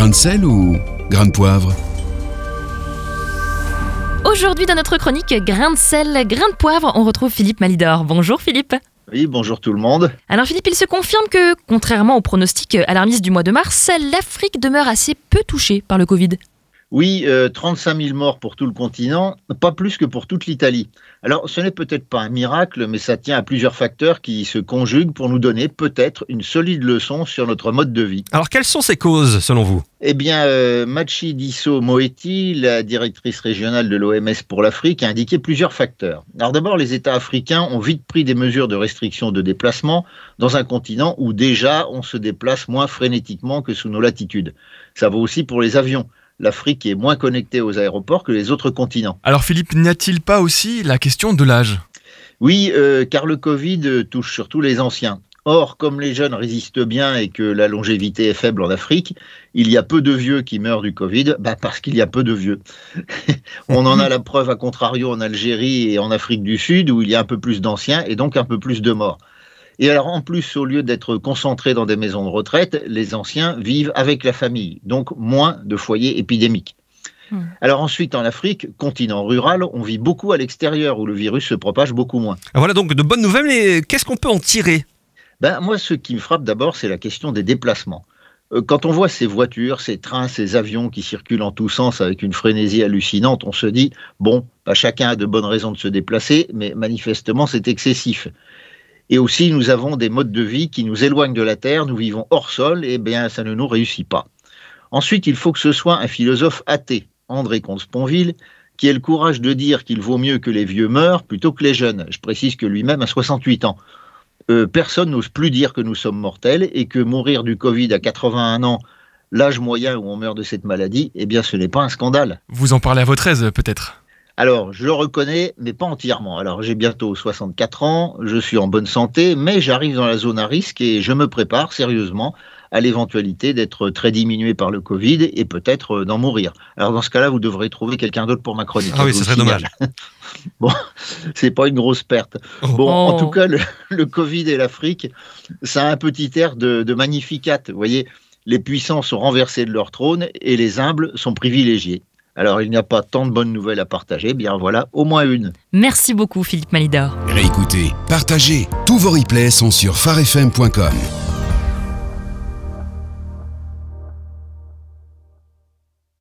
Grain de sel ou grain de poivre Aujourd'hui, dans notre chronique Grain de sel, grain de poivre, on retrouve Philippe Malidor. Bonjour Philippe. Oui, bonjour tout le monde. Alors Philippe, il se confirme que, contrairement aux pronostics alarmistes du mois de mars, l'Afrique demeure assez peu touchée par le Covid. Oui, 35 euh, 000 morts pour tout le continent, pas plus que pour toute l'Italie. Alors, ce n'est peut-être pas un miracle, mais ça tient à plusieurs facteurs qui se conjuguent pour nous donner peut-être une solide leçon sur notre mode de vie. Alors, quelles sont ces causes, selon vous? Eh bien, euh, Machi Disso Moeti, la directrice régionale de l'OMS pour l'Afrique, a indiqué plusieurs facteurs. Alors d'abord, les États africains ont vite pris des mesures de restriction de déplacement dans un continent où déjà on se déplace moins frénétiquement que sous nos latitudes. Ça vaut aussi pour les avions l'Afrique est moins connectée aux aéroports que les autres continents. Alors Philippe, n'y a-t-il pas aussi la question de l'âge? Oui, euh, car le Covid touche surtout les anciens. Or, comme les jeunes résistent bien et que la longévité est faible en Afrique, il y a peu de vieux qui meurent du Covid, bah parce qu'il y a peu de vieux. On en a la preuve à contrario en Algérie et en Afrique du Sud, où il y a un peu plus d'anciens et donc un peu plus de morts. Et alors, en plus, au lieu d'être concentrés dans des maisons de retraite, les anciens vivent avec la famille, donc moins de foyers épidémiques. Hmm. Alors ensuite, en Afrique, continent rural, on vit beaucoup à l'extérieur où le virus se propage beaucoup moins. Voilà donc de bonnes nouvelles, mais qu'est-ce qu'on peut en tirer? Ben, Moi, ce qui me frappe d'abord, c'est la question des déplacements. Euh, quand on voit ces voitures, ces trains, ces avions qui circulent en tous sens avec une frénésie hallucinante, on se dit, bon, chacun a de bonnes raisons de se déplacer, mais manifestement c'est excessif. Et aussi, nous avons des modes de vie qui nous éloignent de la Terre, nous vivons hors sol, et bien ça ne nous réussit pas. Ensuite, il faut que ce soit un philosophe athée, André Comte-Sponville, qui ait le courage de dire qu'il vaut mieux que les vieux meurent plutôt que les jeunes. Je précise que lui-même a 68 ans. Euh, personne n'ose plus dire que nous sommes mortels et que mourir du Covid à 81 ans, l'âge moyen où on meurt de cette maladie, eh bien ce n'est pas un scandale. Vous en parlez à votre aise peut-être alors, je le reconnais, mais pas entièrement. Alors, j'ai bientôt 64 ans, je suis en bonne santé, mais j'arrive dans la zone à risque et je me prépare sérieusement à l'éventualité d'être très diminué par le Covid et peut-être euh, d'en mourir. Alors, dans ce cas-là, vous devrez trouver quelqu'un d'autre pour ma chronique. Ah oui, ce serait dommage. bon, c'est pas une grosse perte. Oh. Bon, en tout cas, le, Covid et l'Afrique, ça a un petit air de, de magnificat. Vous voyez, les puissants sont renversés de leur trône et les humbles sont privilégiés. Alors, il n'y a pas tant de bonnes nouvelles à partager, bien voilà, au moins une. Merci beaucoup, Philippe Malidor. Réécoutez, partagez. Tous vos replays sont sur farfm.com.